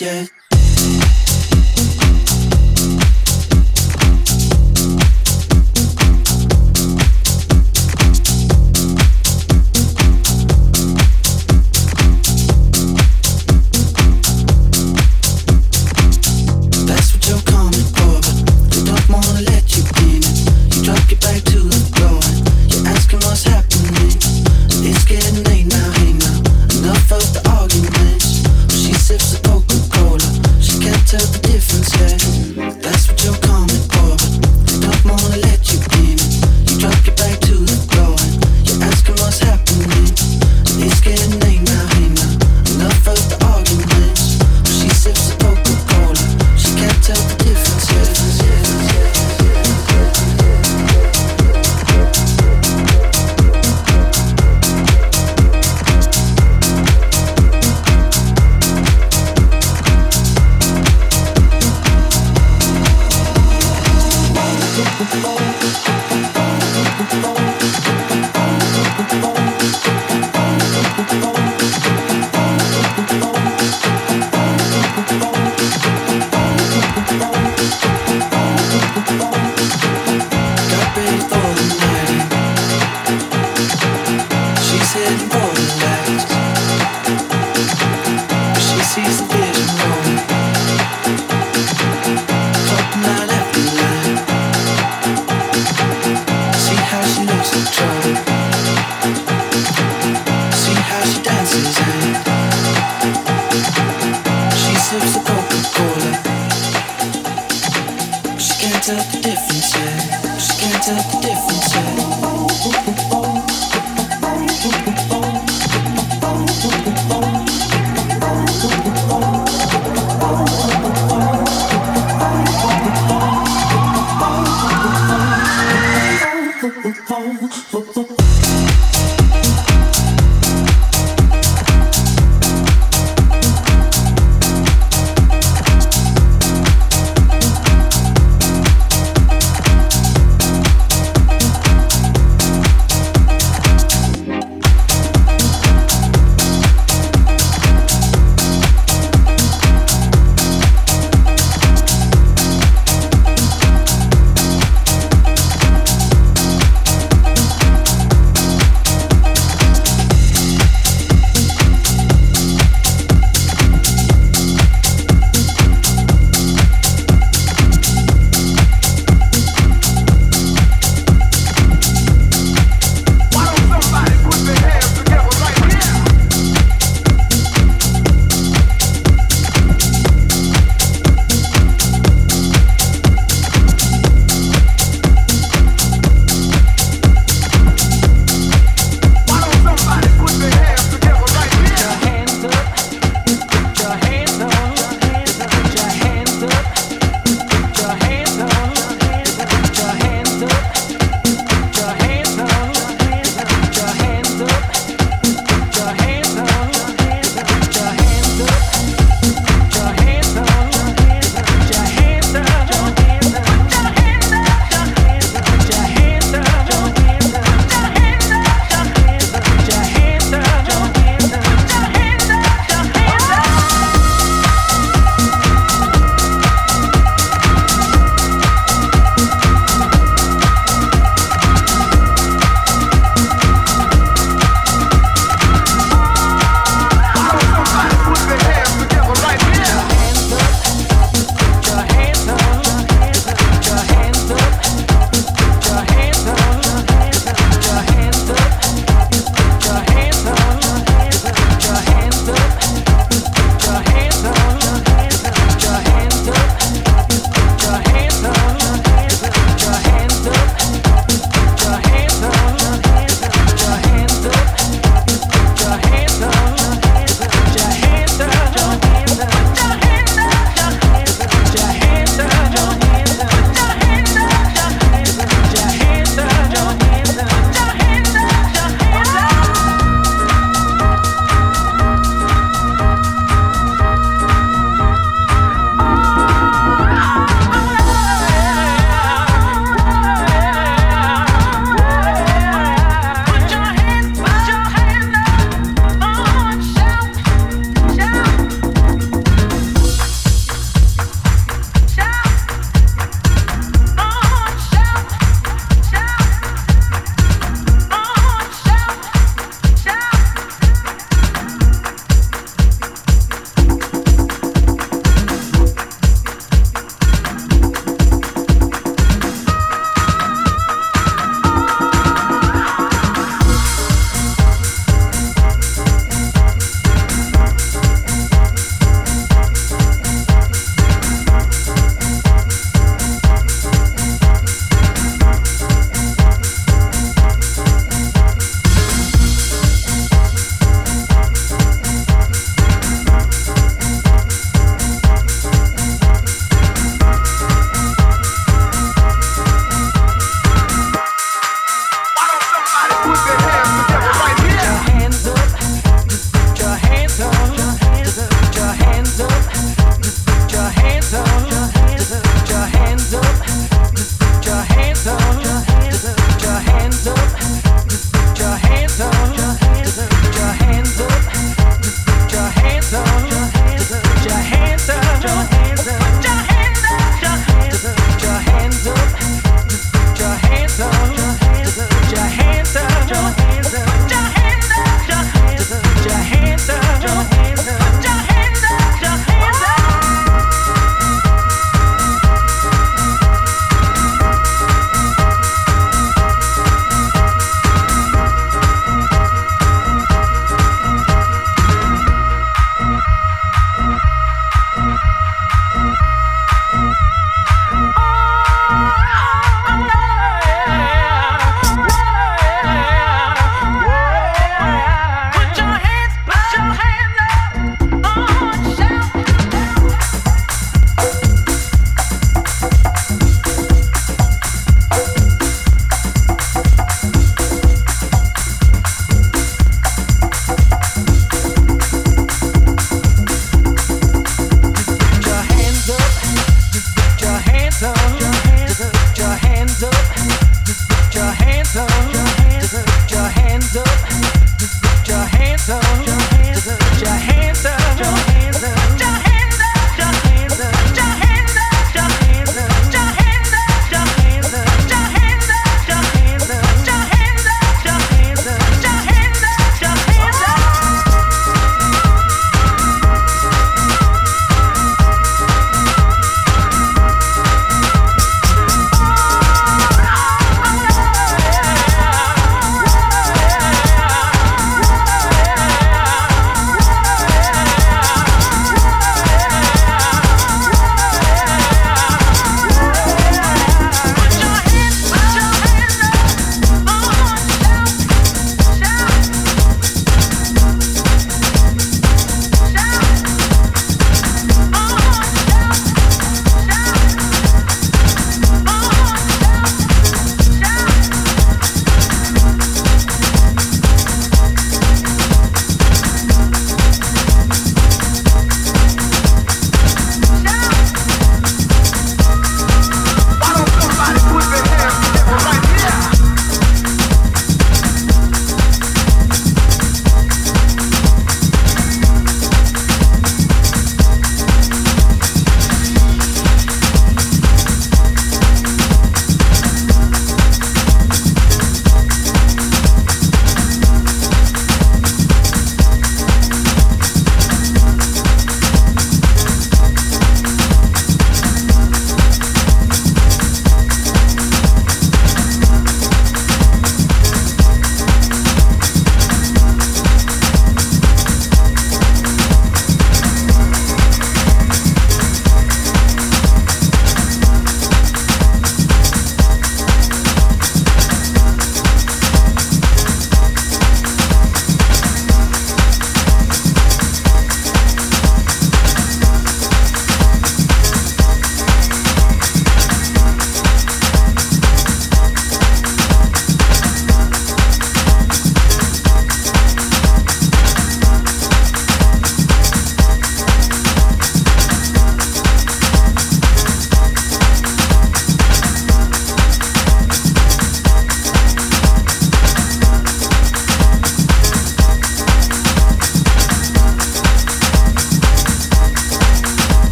yet.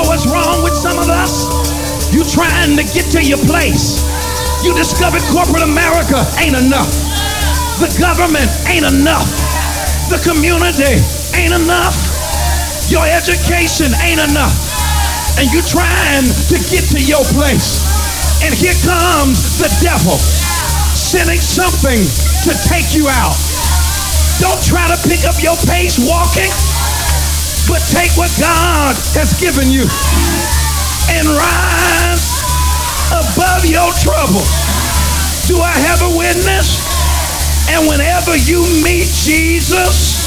Know what's wrong with some of us? You trying to get to your place. You discovered corporate America ain't enough. The government ain't enough. The community ain't enough. Your education ain't enough. And you trying to get to your place. And here comes the devil sending something to take you out. Don't try to pick up your pace walking, but take what God has given you and rise above your trouble. Do I have a witness? And whenever you meet Jesus,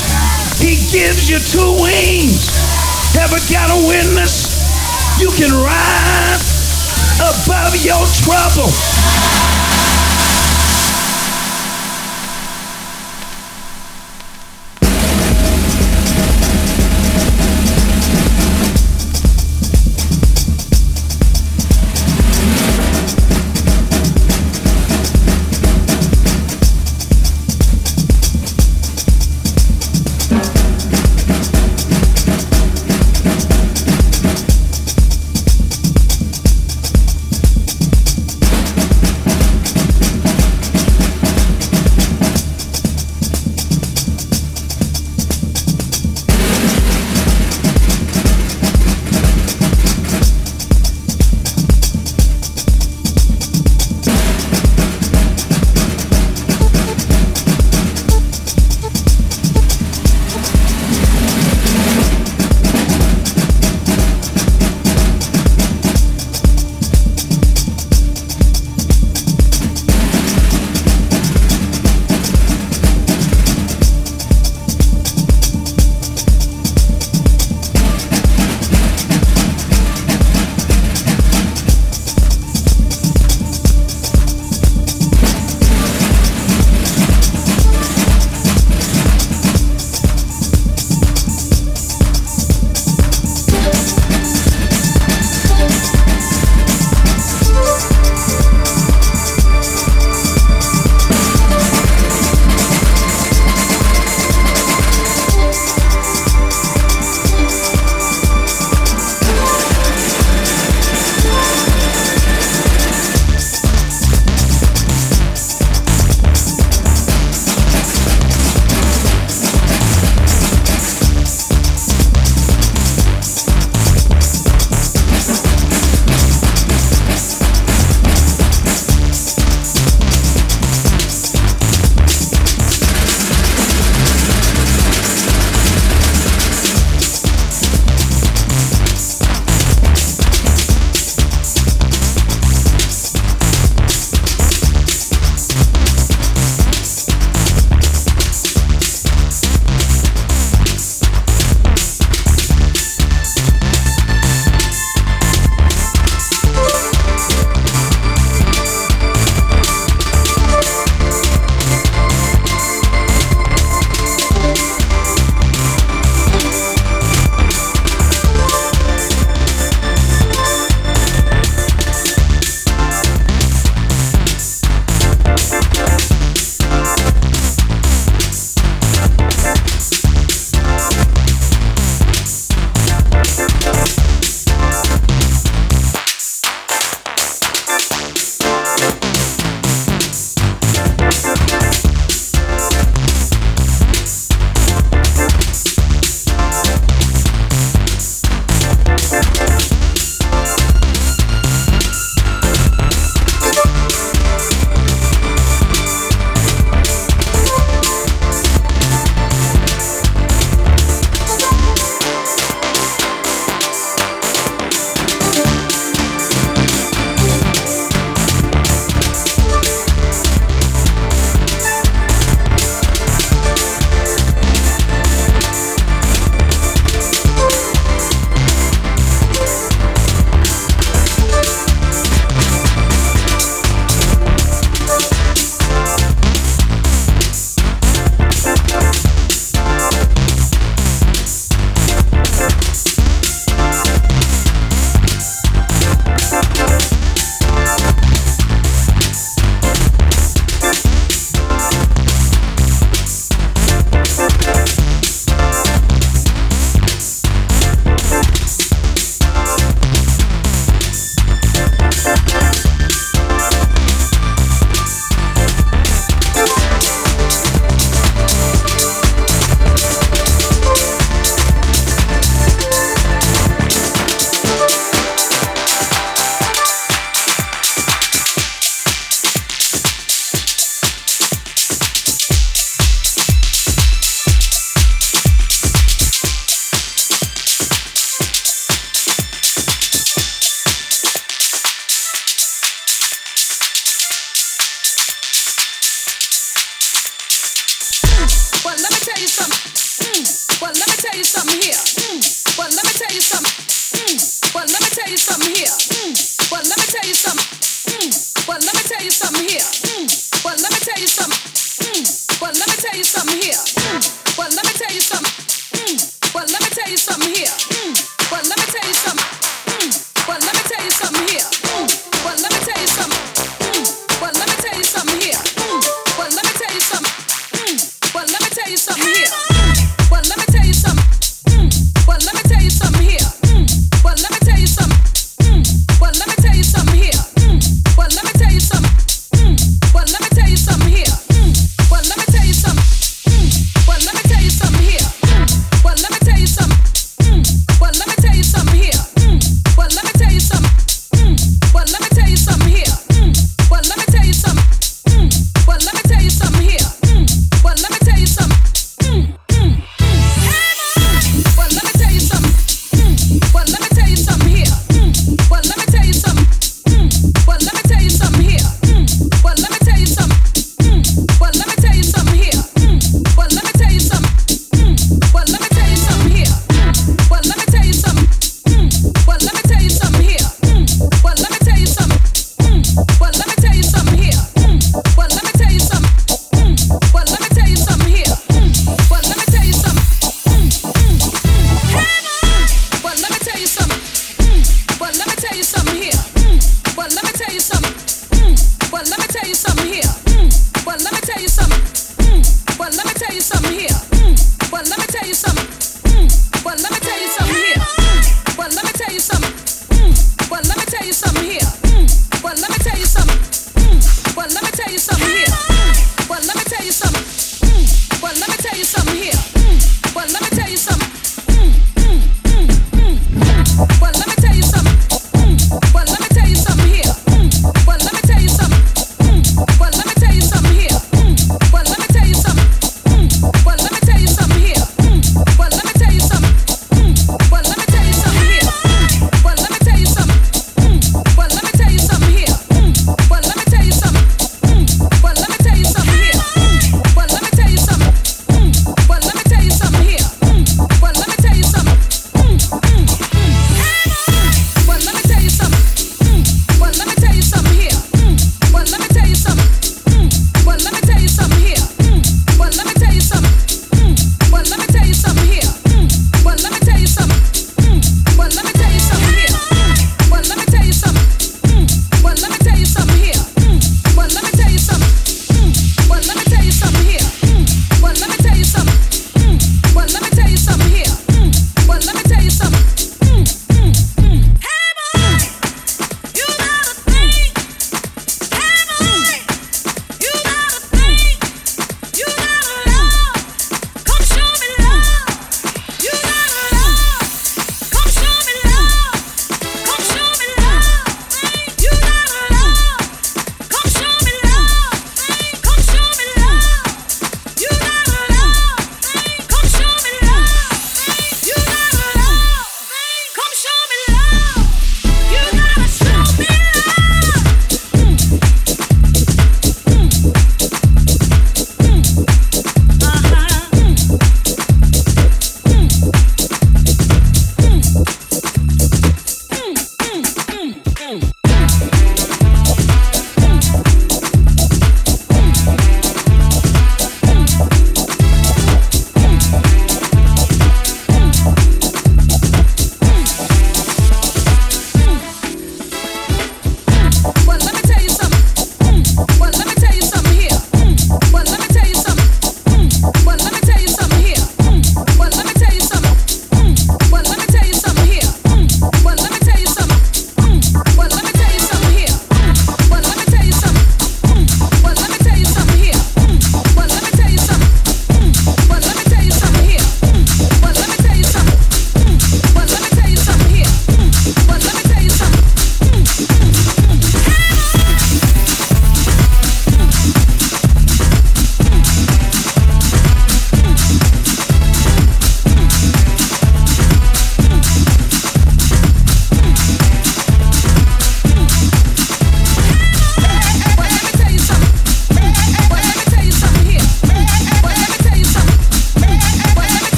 he gives you two wings. Ever got a witness? You can rise above your trouble.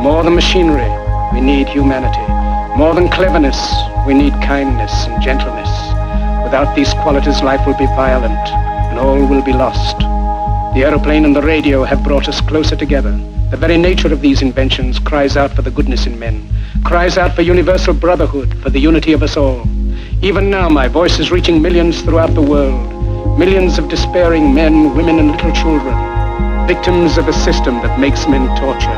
More than machinery, we need humanity. More than cleverness, we need kindness and gentleness. Without these qualities, life will be violent and all will be lost. The aeroplane and the radio have brought us closer together. The very nature of these inventions cries out for the goodness in men, cries out for universal brotherhood, for the unity of us all. Even now, my voice is reaching millions throughout the world, millions of despairing men, women, and little children, victims of a system that makes men torture